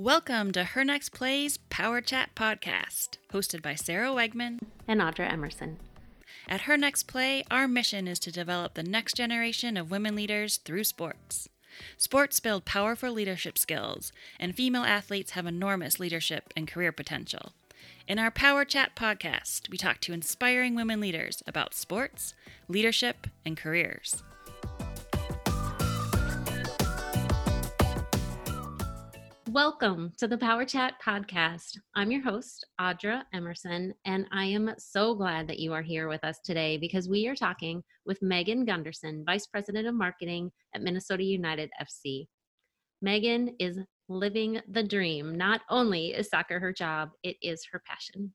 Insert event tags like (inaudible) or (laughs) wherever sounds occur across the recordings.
Welcome to Her Next Plays Power Chat Podcast, hosted by Sarah Wegman and Audra Emerson. At Her Next Play, our mission is to develop the next generation of women leaders through sports. Sports build powerful leadership skills, and female athletes have enormous leadership and career potential. In our Power Chat podcast, we talk to inspiring women leaders about sports, leadership, and careers. Welcome to the Power Chat podcast. I'm your host, Audra Emerson, and I am so glad that you are here with us today because we are talking with Megan Gunderson, Vice President of Marketing at Minnesota United FC. Megan is living the dream. Not only is soccer her job, it is her passion.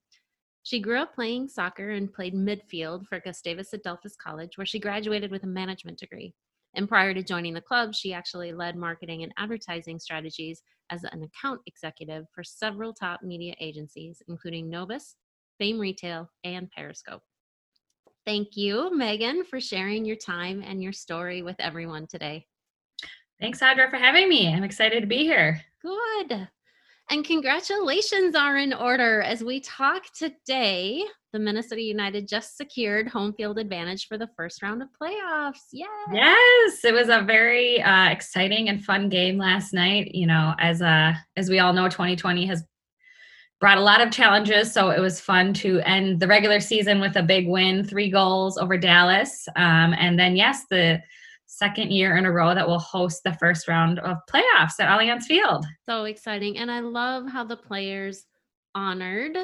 She grew up playing soccer and played midfield for Gustavus Adolphus College, where she graduated with a management degree. And prior to joining the club, she actually led marketing and advertising strategies as an account executive for several top media agencies, including Novus, Fame Retail, and Periscope. Thank you, Megan, for sharing your time and your story with everyone today. Thanks, Audra, for having me. I'm excited to be here. Good. And congratulations are in order as we talk today. The Minnesota United just secured home field advantage for the first round of playoffs. Yes. Yes, it was a very uh, exciting and fun game last night. You know, as uh, as we all know, 2020 has brought a lot of challenges. So it was fun to end the regular season with a big win, three goals over Dallas, um, and then yes, the second year in a row that will host the first round of playoffs at Allianz Field. So exciting. And I love how the players honored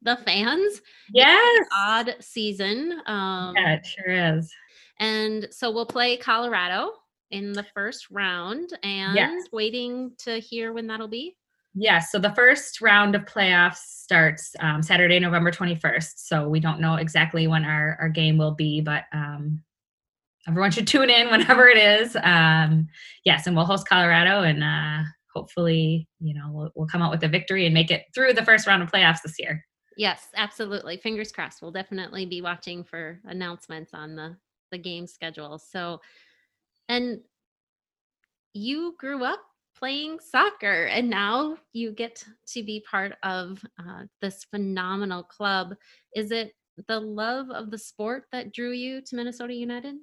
the fans. Yes. Odd season. Um, yeah, it sure is. And so we'll play Colorado in the first round and yes. waiting to hear when that'll be. Yes. So the first round of playoffs starts um, Saturday, November 21st. So we don't know exactly when our, our game will be, but um, everyone should tune in (laughs) whenever it is. Um, yes, and we'll host Colorado, and uh, hopefully, you know, we'll, we'll come out with a victory and make it through the first round of playoffs this year. Yes, absolutely. Fingers crossed. We'll definitely be watching for announcements on the the game schedule. So, and you grew up playing soccer, and now you get to be part of uh, this phenomenal club. Is it the love of the sport that drew you to Minnesota United?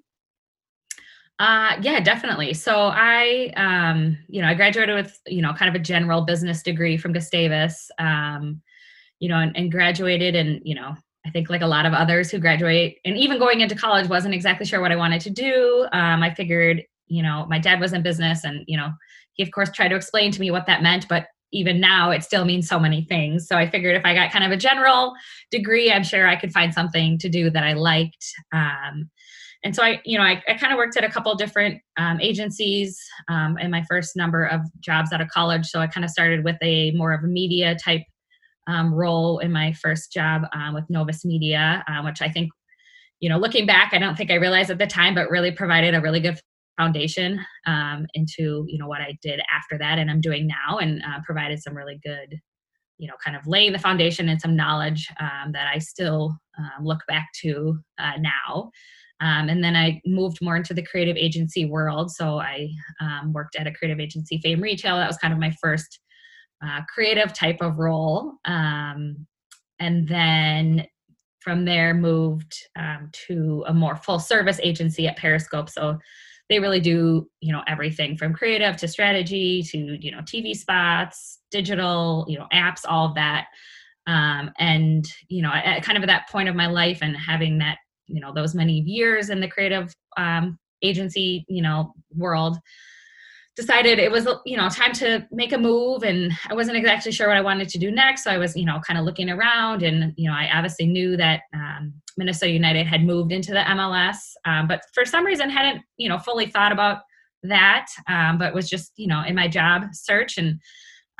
Uh, yeah, definitely. So I, um, you know, I graduated with, you know, kind of a general business degree from Gustavus, um, you know, and, and graduated and, you know, I think like a lot of others who graduate and even going into college wasn't exactly sure what I wanted to do. Um, I figured, you know, my dad was in business and, you know, he of course tried to explain to me what that meant, but even now it still means so many things. So I figured if I got kind of a general degree, I'm sure I could find something to do that I liked. Um, and so I, you know, I, I kind of worked at a couple different um, agencies um, in my first number of jobs out of college. So I kind of started with a more of a media type um, role in my first job um, with Novus Media, uh, which I think, you know, looking back, I don't think I realized at the time, but really provided a really good foundation um, into, you know, what I did after that and I'm doing now and uh, provided some really good you know kind of laying the foundation and some knowledge um, that i still um, look back to uh, now um, and then I moved more into the creative agency world. So I um, worked at a creative agency, Fame Retail. That was kind of my first uh, creative type of role. Um, and then from there, moved um, to a more full service agency at Periscope. So they really do, you know, everything from creative to strategy to, you know, TV spots, digital, you know, apps, all of that. Um, and, you know, at kind of at that point of my life and having that you know those many years in the creative um, agency you know world decided it was you know time to make a move and i wasn't exactly sure what i wanted to do next so i was you know kind of looking around and you know i obviously knew that um, minnesota united had moved into the mls um, but for some reason hadn't you know fully thought about that um, but was just you know in my job search and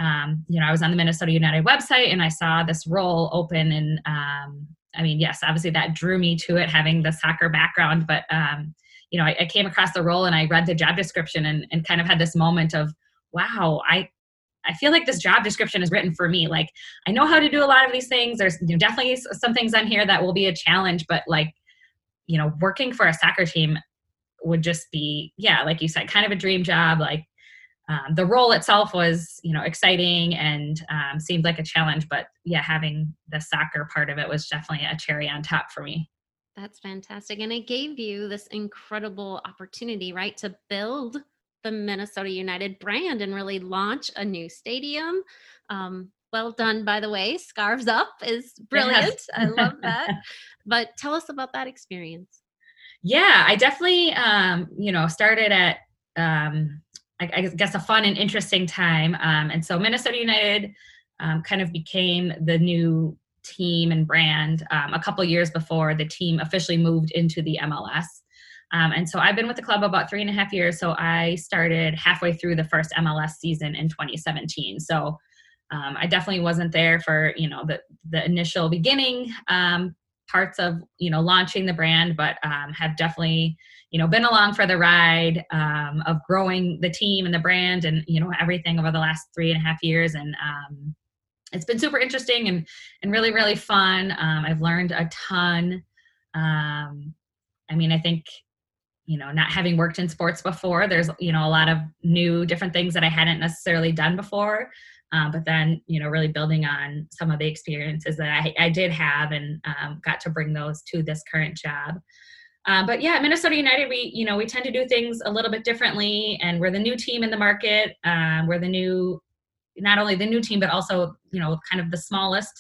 um, you know i was on the minnesota united website and i saw this role open and um, I mean, yes, obviously that drew me to it, having the soccer background. But um, you know, I, I, came across the role and I read the job description and, and kind of had this moment of, wow, I I feel like this job description is written for me. Like I know how to do a lot of these things. There's you know, definitely some things on here that will be a challenge, but like you know, working for a soccer team would just be yeah, like you said, kind of a dream job. Like um, the role itself was you know exciting and um, seemed like a challenge but yeah having the soccer part of it was definitely a cherry on top for me. That's fantastic and it gave you this incredible opportunity right to build the minnesota united brand and really launch a new stadium. Um, well done by the way scarves up is brilliant yes. i love that. (laughs) But tell us about that experience. Yeah i definitely um, you know started at um, I, guess a fun and interesting time. Um, and so Minnesota United um, kind of became the new team and brand um, a couple years before the team officially moved into the MLS. Um, and so I've been with the club about three and a half years. So I started halfway through the first MLS season in 2017. So um, I definitely wasn't there for you know the the initial beginning um, parts of you know launching the brand, but have definitely you know been along for the ride um, of growing the team and the brand and you know everything over the last three and a half years. And um, it's been super interesting and and really really fun. Um, i've learned a ton. Um, i mean i think you know not having worked in sports before there's you know a lot of new different things that i hadn't necessarily done before um, but then you know really building on some of the experiences that i, I did have and um, got to bring those to this current job uh, but yeah, Minnesota United, we you know we tend to do things a little bit differently, and we're the new team in the market. Um, we're the new, not only the new team, but also you know kind of the smallest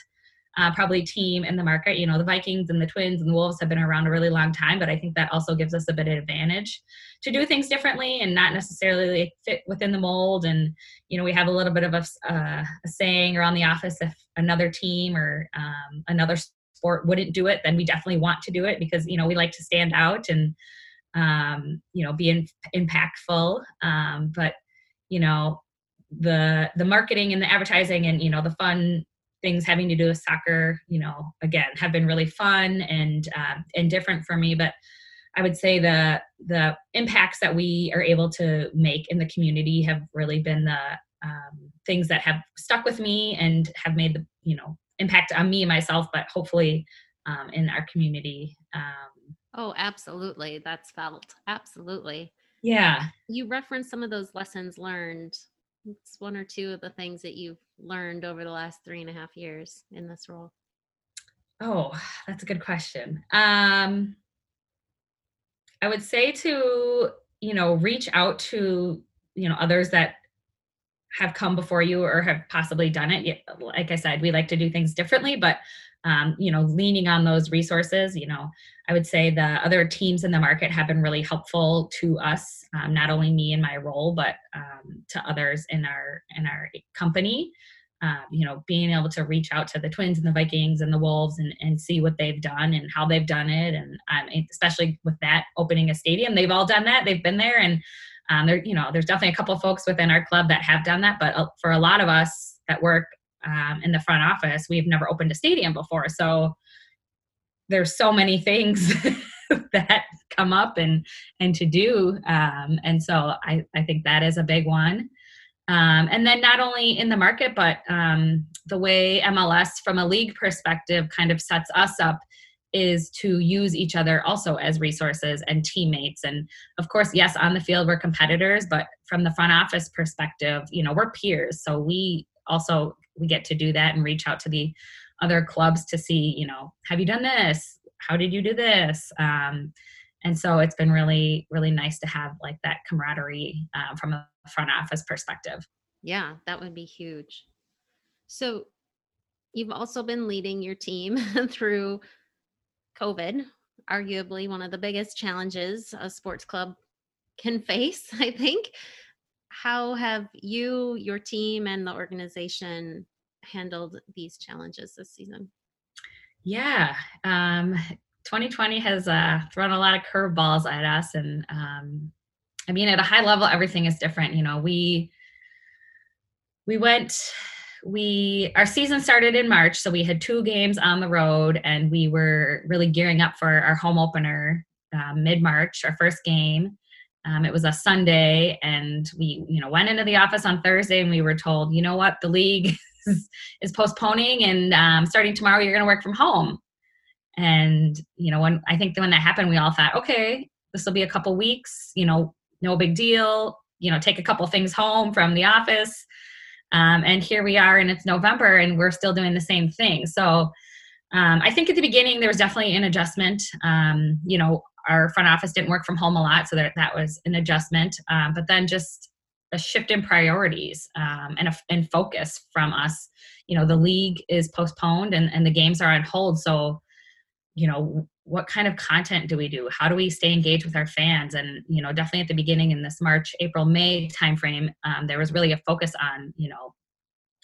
uh, probably team in the market. You know the Vikings and the Twins and the Wolves have been around a really long time, but I think that also gives us a bit of advantage to do things differently and not necessarily fit within the mold. And you know we have a little bit of a, uh, a saying around the office if another team or um, another sport wouldn't do it, then we definitely want to do it because you know we like to stand out and um, you know be in, impactful. Um, but you know the the marketing and the advertising and you know the fun things having to do with soccer, you know, again have been really fun and uh, and different for me. But I would say the the impacts that we are able to make in the community have really been the um, things that have stuck with me and have made the you know impact on me myself, but hopefully um, in our community. Um, oh, absolutely. That's felt. Absolutely. Yeah. You referenced some of those lessons learned. It's one or two of the things that you've learned over the last three and a half years in this role. Oh, that's a good question. Um, I would say to, you know, reach out to, you know, others that have come before you or have possibly done it. Like I said, we like to do things differently, but um, you know, leaning on those resources, you know, I would say the other teams in the market have been really helpful to us, um, not only me in my role, but um, to others in our in our company. Um, you know, being able to reach out to the Twins and the Vikings and the Wolves and, and see what they've done and how they've done it, and um, especially with that opening a stadium, they've all done that. They've been there, and um, there, you know, there's definitely a couple of folks within our club that have done that, but uh, for a lot of us that work um, in the front office, we've never opened a stadium before. So there's so many things (laughs) that come up and and to do, um, and so I I think that is a big one. Um, and then not only in the market, but um, the way MLS from a league perspective kind of sets us up is to use each other also as resources and teammates and of course yes on the field we're competitors but from the front office perspective you know we're peers so we also we get to do that and reach out to the other clubs to see you know have you done this? How did you do this? Um, and so it's been really really nice to have like that camaraderie uh, from a front office perspective. Yeah that would be huge. So you've also been leading your team (laughs) through COVID, arguably one of the biggest challenges a sports club can face, (laughs) I think. How have you, your team, and the organization handled these challenges this season? Yeah, um, 2020 has uh, thrown a lot of curveballs at us, and um, I mean, at a high level, everything is different. You know, we we went we our season started in March, so we had two games on the road, and we were really gearing up for our home opener uh, mid March, our first game. Um, it was a Sunday, and we you know went into the office on Thursday, and we were told, you know what, the league (laughs) is, is postponing, and um, starting tomorrow, you're going to work from home. And you know when I think when that happened, we all thought, okay, this will be a couple weeks, you know, no big deal you know take a couple things home from the office. Um, and here we are and it's november and we're still doing the same thing. So um, i think at the beginning there was definitely an adjustment. Um, you know our front office didn't work from home a lot so that, that was an adjustment. Um, but then just a shift in priorities um, and, a, and focus from us. You know the league is postponed and, and the games are on hold so you know what kind of content do we do? How do we stay engaged with our fans? And you know definitely at the beginning in this march april may timeframe um, there was really a focus on you know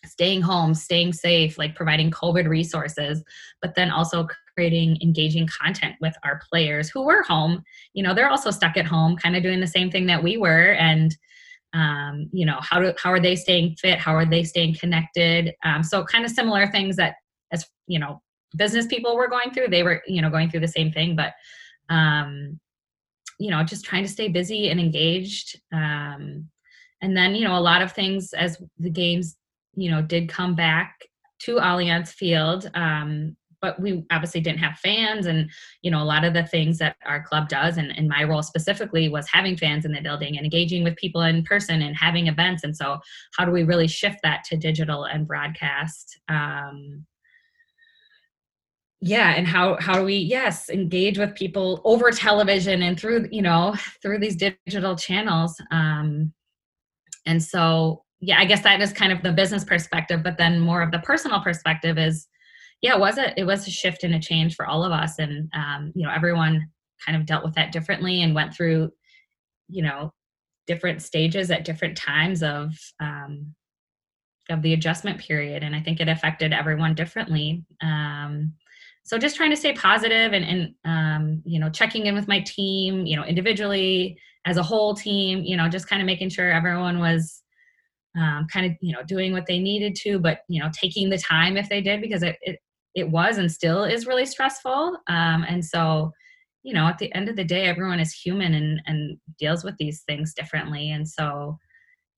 staying home staying safe like providing covid resources but then also creating engaging content with our players who were home. You know they're also stuck at home kind of doing the same thing that we were and um, you know how do how are they staying fit? How are they staying connected? Um, so kind of similar things that as you know business people were going through they were you know going through the same thing but um, you know just trying to stay busy and engaged um, and then you know a lot of things as the games you know did come back to Allianz Field um, but we obviously didn't have fans and you know a lot of the things that our club does and, and my role specifically was having fans in the building and engaging with people in person and having events. And so how do we really shift that to digital and broadcast? Um, yeah and how how do we yes engage with people over television and through you know through these digital channels. Um and so yeah i guess that is kind of the business perspective but then more of the personal perspective is yeah, it was a it was a shift and a change for all of us, and um, you know everyone kind of dealt with that differently and went through, you know, different stages at different times of um, of the adjustment period, and I think it affected everyone differently. Um, so just trying to stay positive and, and um, you know checking in with my team, you know, individually as a whole team, you know, just kind of making sure everyone was um, kind of you know doing what they needed to but you know taking the time if they did because it, it it was and still is really stressful. Um, and so, you know, at the end of the day, everyone is human and, and deals with these things differently. And so,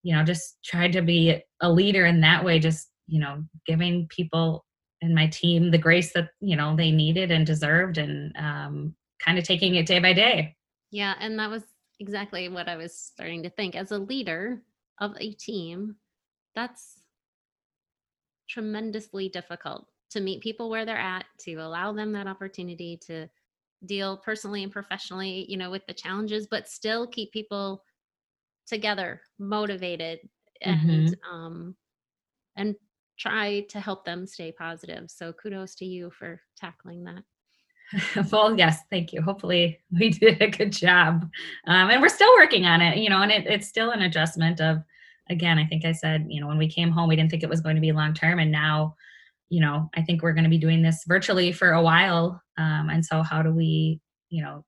you know, just tried to be a leader in that way, just, you know, giving people and my team the grace that, you know, they needed and deserved and um, kind of taking it day by day. Yeah. And that was exactly what I was starting to think. As a leader of a team, that's tremendously difficult to meet people where they're at, to allow them that opportunity to deal personally and professionally, you know, with the challenges, but still keep people together, motivated, and mm-hmm. um, and try to help them stay positive. So kudos to you for tackling that. (laughs) well, yes, thank you. Hopefully, we (laughs) did a good job, um, and we're still working on it. You know, and it, it's still an adjustment of. Again, I think I said, you know, when we came home, we didn't think it was going to be long term, and now you know, I think we're going to be doing this virtually for a while. Um, and so, how do we, you know,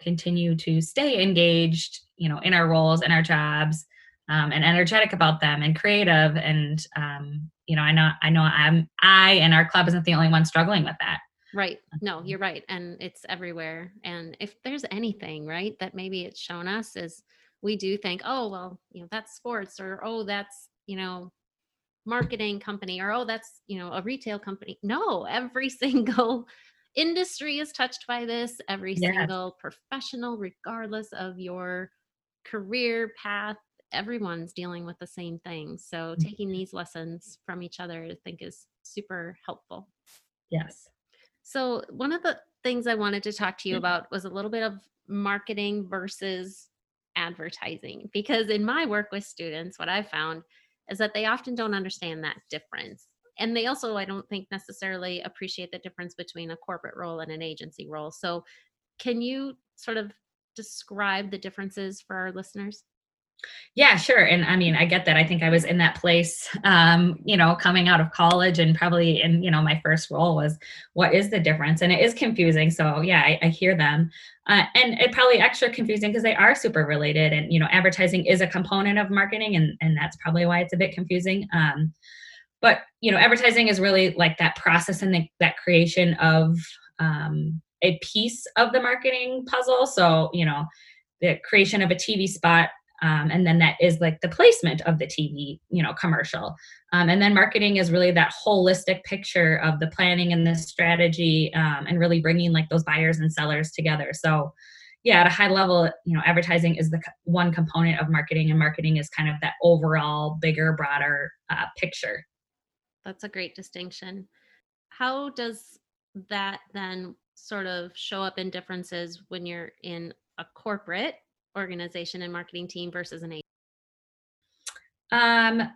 continue to stay engaged, you know, in our roles and our jobs, um, and energetic about them, and creative, and um, you know, I know, I know, I'm, I and our club isn't the only one struggling with that. Right. No, you're right, and it's everywhere. And if there's anything, right, that maybe it's shown us is we do think, oh, well, you know, that's sports, or oh, that's you know marketing company or oh that's you know a retail company no every (laughs) single industry is touched by this every yes. single professional regardless of your career path everyone's dealing with the same thing so mm-hmm. taking these lessons from each other i think is super helpful yes so one of the things i wanted to talk to you mm. about was a little bit of marketing versus advertising because in my work with students what i found is that they often don't understand that difference. And they also, I don't think, necessarily appreciate the difference between a corporate role and an agency role. So, can you sort of describe the differences for our listeners? Yeah, sure. And I mean, I get that. I think I was in that place, um, you know, coming out of college and probably in, you know, my first role was what is the difference? And it is confusing. So, yeah, I, I hear them. Uh, and it probably extra confusing because they are super related. And, you know, advertising is a component of marketing, and, and that's probably why it's a bit confusing. Um, but, you know, advertising is really like that process and the, that creation of um, a piece of the marketing puzzle. So, you know, the creation of a TV spot um, and then that is like the placement of the tv you know commercial um, and then marketing is really that holistic picture of the planning and the strategy um, and really bringing like those buyers and sellers together so yeah, at a high level, you know, advertising is the one component of marketing, and marketing is kind of that overall, bigger, broader uh, picture. That's a great distinction. How does that then sort of show up in differences when you're in a corporate organization and marketing team versus an agency? Um,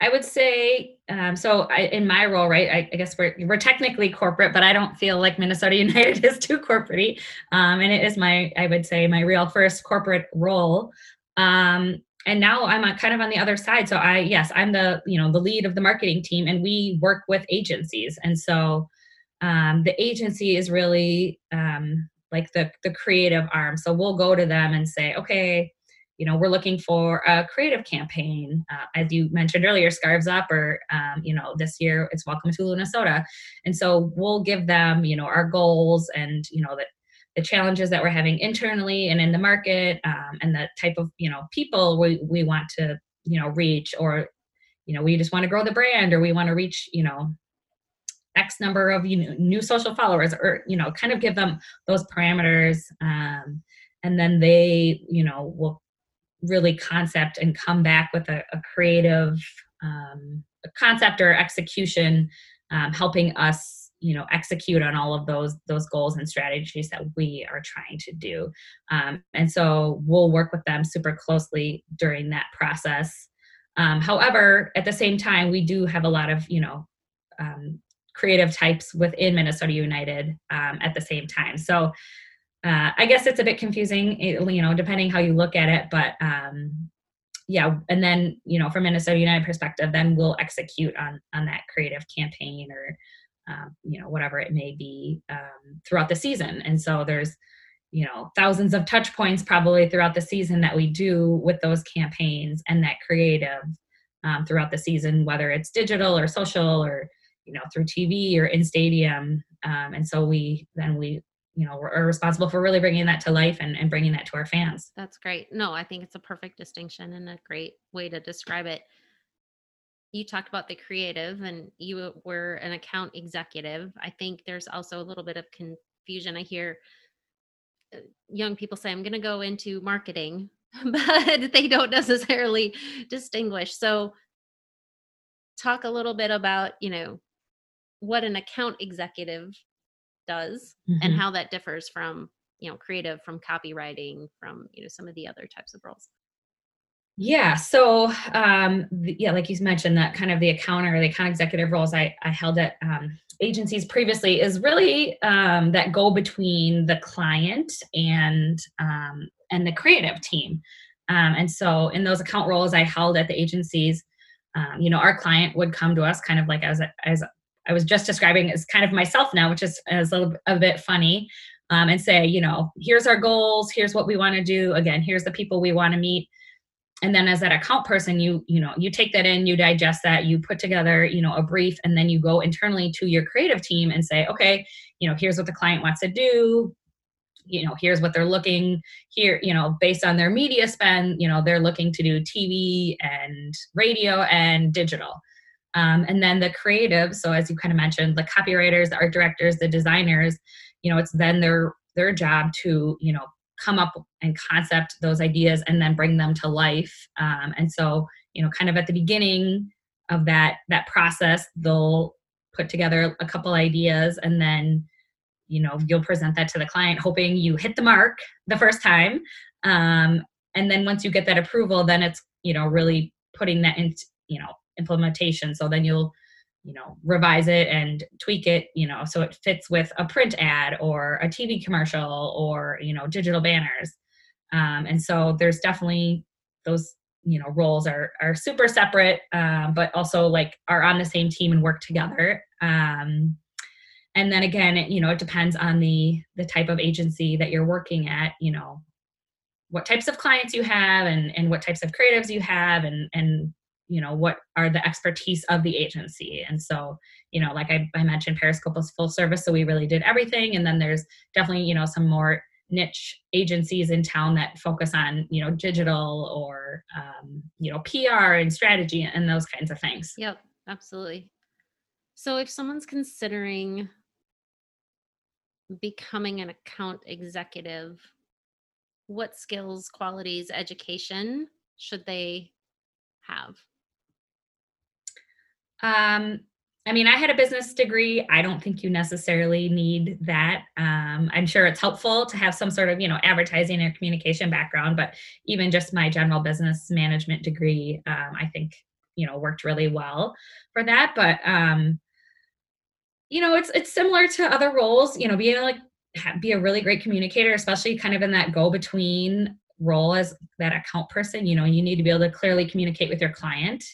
I would say um, so. I, in my role, right? I, I, guess we're we're technically corporate, but I don't feel like Minnesota (laughs) United is too corporate. Um, and it is my, I would say, my real first corporate role. Um, and now I'm a, kind of on the other side. So I, yes, I'm the you know the lead of the marketing team, and we work with agencies. And so um, the agency is really um, like the the creative arm. So we'll go to them and say, okay you know we're looking for a creative campaign uh, as you mentioned earlier scarves up or um, you know this year it's welcome to minnesota and so we'll give them you know our goals and you know the, the challenges that we're having internally and in the market um, and the type of you know people we, we want to you know reach or you know we just want to grow the brand or we want to reach you know x number of you know, new social followers or you know kind of give them those parameters um, and then they you know will really concept and come back with a, a creative um, a concept or execution um, helping us you know execute on all of those those goals and strategies that we are trying to do. Um, and so we'll work with them super closely during that process. Um, however at the same time we do have a lot of you know um, creative types within minnesota united um, at the same time so uh, I guess it's a bit confusing, you know, depending how you look at it. But um, yeah, and then you know, from Minnesota United perspective, then we'll execute on on that creative campaign or um, you know whatever it may be um, throughout the season. And so there's you know thousands of touch points probably throughout the season that we do with those campaigns and that creative um, throughout the season, whether it's digital or social or you know through TV or in stadium. Um, and so we then we you know are responsible for really bringing that to life and, and bringing that to our fans. That's great. No i think it's a perfect distinction and a great way to describe it. You talked about the creative and you were an account executive. I think there's also a little bit of confusion. I hear uh, young people say i'm going to go into marketing (laughs) but they don't necessarily distinguish. So talk a little bit about you know what an account executive does mm-hmm. and how that differs from you know creative from copywriting from you know some of the other types of roles yeah so um the, yeah like you mentioned that kind of the account or the account executive roles i i held at um, agencies previously is really um, that go between the client and um, and the creative team um, and so in those account roles i held at the agencies um, you know our client would come to us kind of like as a, as I was just describing as kind of myself now, which is, is a little a bit funny, um, and say, you know, here's our goals, here's what we want to do. Again, here's the people we want to meet. And then as that account person, you you know you take that in, you digest that, you put together you know a brief, and then you go internally to your creative team and say, okay, you know, here's what the client wants to do. You know, here's what they're looking here. You know, based on their media spend, you know, they're looking to do TV and radio and digital um, and then the creative, so as you kind of mentioned, the copywriters, the art directors, the designers, you know, it's then their their job to, you know, come up and concept those ideas and then bring them to life. Um, and so, you know, kind of at the beginning of that that process, they'll put together a couple ideas and then you know you'll present that to the client hoping you hit the mark the first time um, and then once you get that approval then it's you know really putting that into you know implementation. So then you'll you know revise it and tweak it you know so it fits with a print ad or a tv commercial or you know digital banners. Um, and so there's definitely those you know roles are are super separate um, but also like are on the same team and work together. Um, and then again it, you know it depends on the the type of agency that you're working at you know what types of clients you have and and what types of creatives you have and and you know what are the expertise of the agency. And so you know like i, I mentioned periscope was full service so we really did everything. And then there's definitely you know some more niche agencies in town that focus on you know digital or um, you know pr and strategy and those kinds of things. Yep absolutely. So if someone's considering becoming an account executive what skills, qualities, education should they have? Um, I mean, I had a business degree. I don't think you necessarily need that. Um, I'm sure it's helpful to have some sort of, you know, advertising or communication background, but even just my general business management degree, um, I think, you know, worked really well for that. But, um, you know, it's it's similar to other roles. You know, being like be a really great communicator, especially kind of in that go between role as that account person. You know, you need to be able to clearly communicate with your client.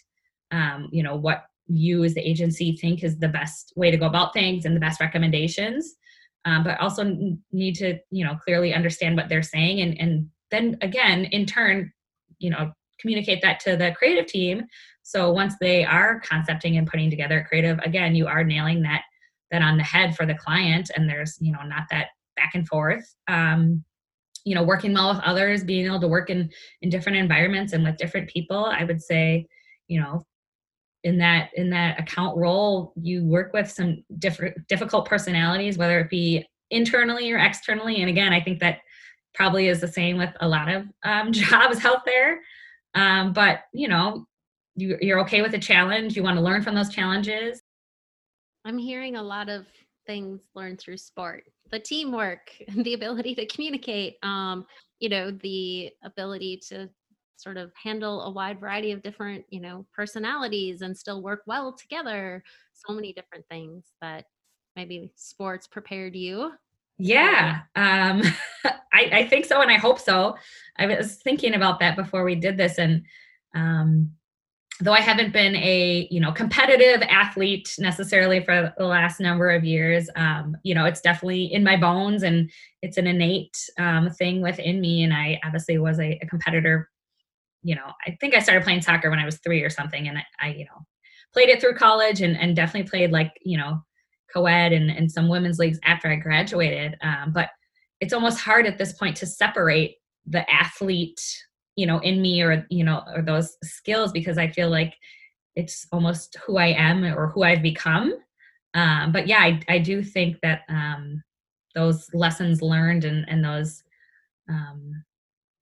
Um, you know what you as the agency think is the best way to go about things and the best recommendations um, but also need to you know clearly understand what they're saying and and then again in turn you know communicate that to the creative team. So once they are concepting and putting together creative again you are nailing that that on the head for the client and there's you know not that back and forth um, you know working well with others being able to work in in different environments and with different people i would say you know in that in that account role you work with some different difficult personalities whether it be internally or externally. And again i think that probably is the same with a lot of um, (laughs) jobs out there. Um, but you know you, you're okay with a challenge. You want to learn from those challenges. I'm hearing a lot of things learned through sport. The teamwork the ability to communicate um, you know the ability to sort of handle a wide variety of different you know personalities and still work well together so many different things that maybe sports prepared you. Yeah um (laughs) I, I think so and i hope so. I was thinking about that before we did this and um though i haven't been a you know competitive athlete necessarily for the last number of years um you know it's definitely in my bones and it's an innate um, thing within me and i obviously was a, a competitor you know, I think I started playing soccer when I was three or something, and I, I you know, played it through college and, and definitely played like you know, co-ed and, and some women's leagues after I graduated. Um, but it's almost hard at this point to separate the athlete, you know, in me or you know, or those skills because I feel like it's almost who I am or who I've become. Um, but yeah, I, I do think that um, those lessons learned and, and those um,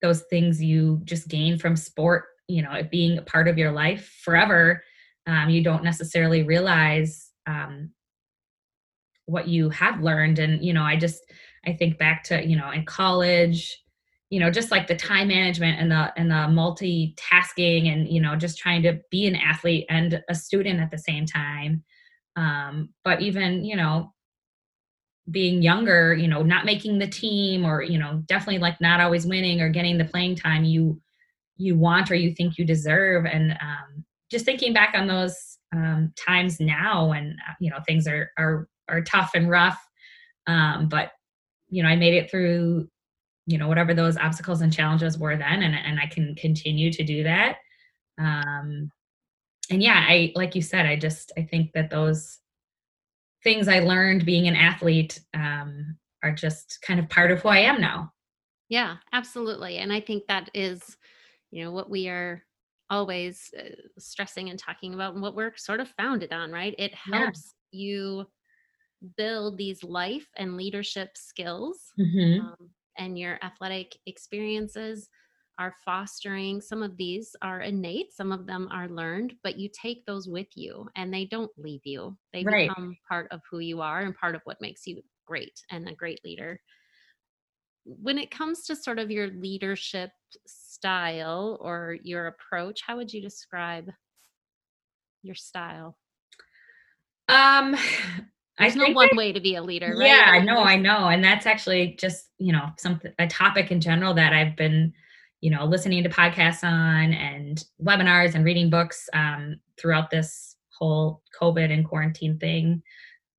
those things you just gain from sport you know it being a part of your life forever um, you don't necessarily realize um, what you have learned. And you know i just i think back to you know in college you know just like the time management and the and the multitasking and you know just trying to be an athlete and a student at the same time. Um, but even you know being younger, you know, not making the team or, you know, definitely like not always winning or getting the playing time you you want or you think you deserve. And um, just thinking back on those um, times now and uh, you know things are are are tough and rough. Um, but you know, I made it through, you know, whatever those obstacles and challenges were then and, and I can continue to do that. Um and yeah, I like you said, I just I think that those things I learned being an athlete um, are just kind of part of who I am now. Yeah, absolutely. And I think that is, you know, what we are always uh, stressing and talking about and what we're sort of founded on, right? It helps yeah. you build these life and leadership skills mm-hmm. um, and your athletic experiences are fostering some of these are innate some of them are learned but you take those with you and they don't leave you they right. become part of who you are and part of what makes you great and a great leader when it comes to sort of your leadership style or your approach how would you describe your style um (sighs) there's I no one way to be a leader, right? Yeah, I know, I know. And that's actually just, you know, something a topic in general that I've been you know, listening to podcasts on and webinars and reading books um, throughout this whole COVID and quarantine thing.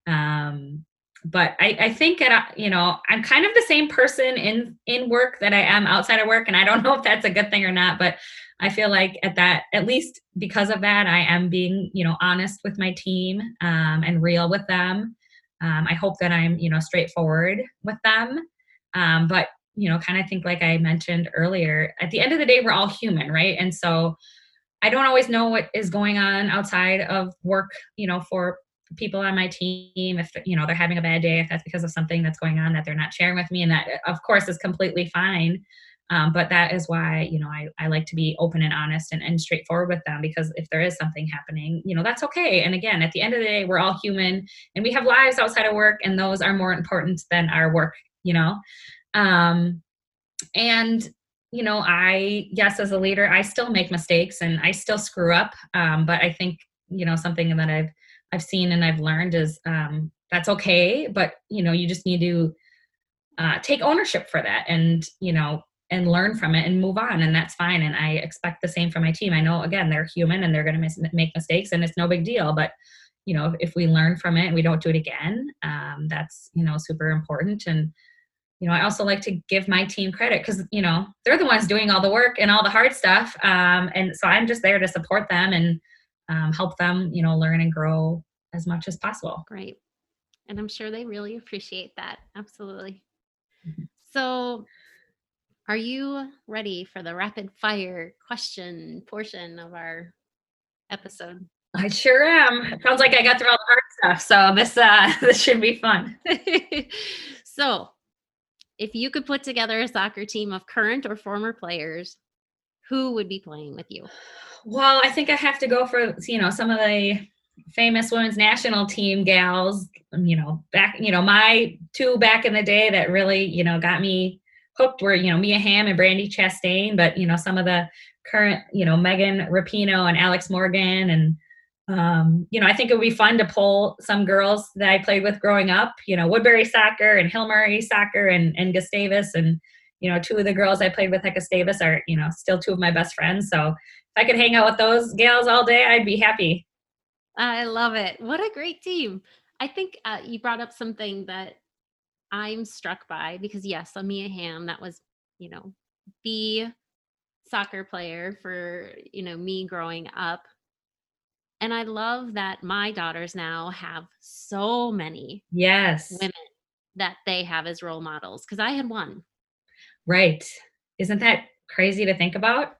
Um, but I, I think at you know I'm kind of the same person in in work that I am outside of work, and I don't (laughs) know if that's a good thing or not. But I feel like at that, at least because of that, I am being you know honest with my team um, and real with them. Um, I hope that I'm you know straightforward with them. Um, but you know, kind of think like I mentioned earlier, at the end of the day, we're all human, right? And so I don't always know what is going on outside of work, you know, for people on my team if you know they're having a bad day if that's because of something that's going on that they're not sharing with me and that of course is completely fine Um, but that is why, you know, I, I like to be open and honest and, and straightforward with them because if there is something happening, you know, that's okay. And again, at the end of the day, we're all human and we have lives outside of work and those are more important than our work, you know? Um, and you know, I, yes, as a leader, I still make mistakes and I still screw up. Um, but I think, you know, something that I've, I've seen and I've learned is um, that's okay. But, you know, you just need to uh, take ownership for that and, you know, and learn from it and move on. And that's fine. And I expect the same from my team. I know, again, they're human and they're going to mis- make mistakes and it's no big deal. But, you know, if we learn from it and we don't do it again, um, that's, you know, super important. And, you know, I also like to give my team credit because, you know, they're the ones doing all the work and all the hard stuff. Um, and so I'm just there to support them and um, help them, you know, learn and grow as much as possible. Great. And I'm sure they really appreciate that. Absolutely. Mm-hmm. So, are you ready for the rapid fire question portion of our episode? I sure am. It sounds like I got through all the hard stuff, so this uh (laughs) this should be fun. (laughs) so, if you could put together a soccer team of current or former players, who would be playing with you? Well, I think I have to go for you know some of the famous women's national team gals. You know, back you know my two back in the day that really you know got me hooked were you know Mia Hamm and Brandi Chastain, but you know some of the current you know Megan Rapinoe and Alex Morgan and um, you know, I think it would be fun to pull some girls that I played with growing up, you know, Woodbury soccer and Hill Murray soccer and, and Gustavus. And, you know, two of the girls I played with at Gustavus are, you know, still two of my best friends. So if I could hang out with those gals all day, I'd be happy. I love it. What a great team. I think uh, you brought up something that I'm struck by because, yes, Mia Hamm, that was, you know, the soccer player for, you know, me growing up and I love that my daughters now have so many yes women that they have as role models because I had one. Right. Isn't that crazy to think about?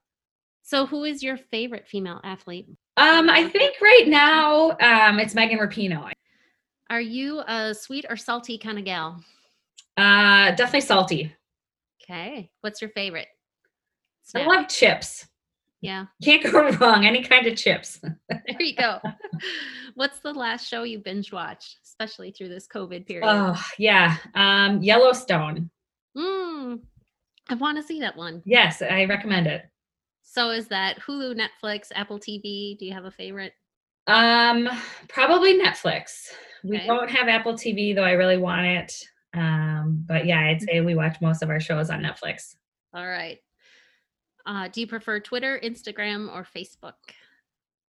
So who is your favorite female athlete? Um, I think right now um it's Megan Rapinoe. Are you a sweet or salty kind of gal? Uh definitely salty. Okay. What's your favorite? Snack? I love chips. Yeah. (laughs) Can't go (laughs) wrong. Any kind of chips. there you go. (laughs) What's the last show you binge watched, especially through this COVID period? Oh, yeah. Um, Yellowstone. Mm, I want to see that one. Yes, I recommend it. So is that Hulu, Netflix, Apple TV? Do you have a favorite? Um, probably Netflix. Okay. We don't have Apple TV though. I really want it. Um, but yeah, I'd say we watch most of our shows on Netflix. All right. Uh, do you prefer Twitter, Instagram, or Facebook?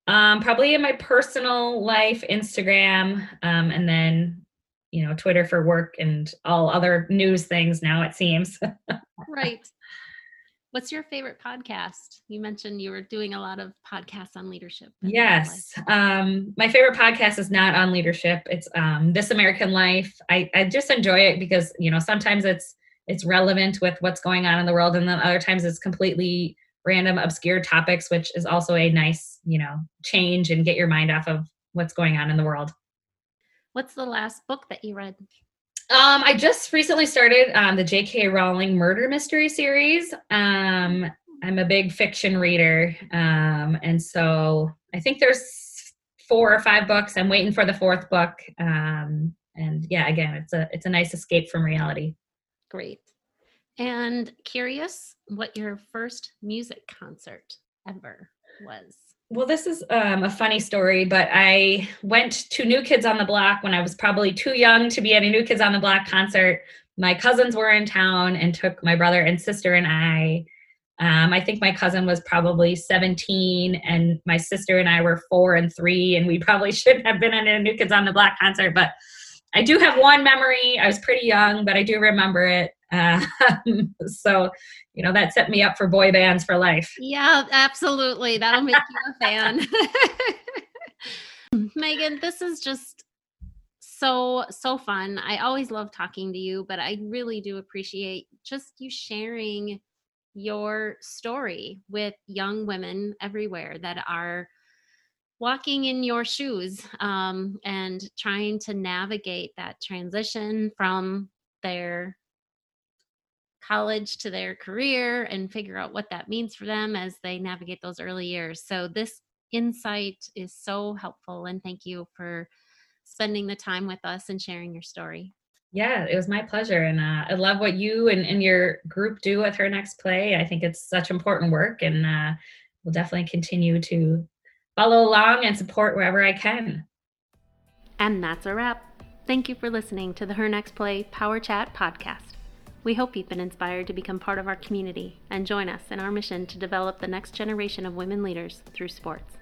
Um, probably in my personal life, Instagram, um, and then you know Twitter for work and all other news things. Now it seems. (laughs) right. What's your favorite podcast? You mentioned you were doing a lot of podcasts on leadership. Yes. Um, my favorite podcast is not on leadership. It's um, This American Life. I, I just enjoy it because, you know, sometimes it's it's relevant with what's going on in the world and then other times it's completely random obscure topics which is also a nice you know change and get your mind off of what's going on in the world what's the last book that you read um, I just recently started um, the J.K. Rowling murder mystery series. Um, I'm a big fiction reader, um, and so I think there's four or five books. I'm waiting for the fourth book, um, and yeah, again, it's a it's a nice escape from reality. Great. And curious what your first music concert ever was. Well, this is um, a funny story, but I went to New Kids on the Block when I was probably too young to be at a New Kids on the Block concert. My cousins were in town and took my brother and sister and I. Um, I think my cousin was probably 17, and my sister and I were four and three, and we probably (laughs) shouldn't have been at a New Kids on the Block concert, but I do have one memory. I was pretty young, but I do remember it. Uh, (laughs) so, you know, that set me up for boy bands for life. Yeah, absolutely. That'll make you a fan. (laughs) (laughs) Megan, this is just so so fun. I always love talking to you, but I really do appreciate just you sharing your story with young women everywhere that are walking in your shoes um, and trying to navigate that transition from their college to their career and figure out what that means for them as they navigate those early years. So, this insight is so helpful. And thank you for spending the time with us and sharing your story. Yeah, it was my pleasure. And uh, I love what you and, and your group do with her next play. I think it's such important work, and uh, we'll definitely continue to follow along and support wherever I can. And that's a wrap. Thank you for listening to the Her Next Play Power Chat podcast. We hope you've been inspired to become part of our community and join us in our mission to develop the next generation of women leaders through sports.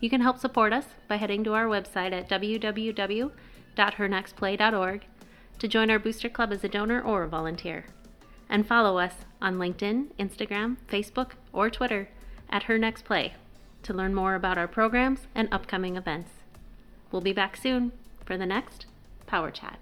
You can help support us by heading to our website at www.hernextplay.org to join our booster club as a donor or a volunteer. And follow us on LinkedIn, Instagram, Facebook, or Twitter at Her Next Play to learn more about our programs and upcoming events. We'll be back soon for the next Power Chat.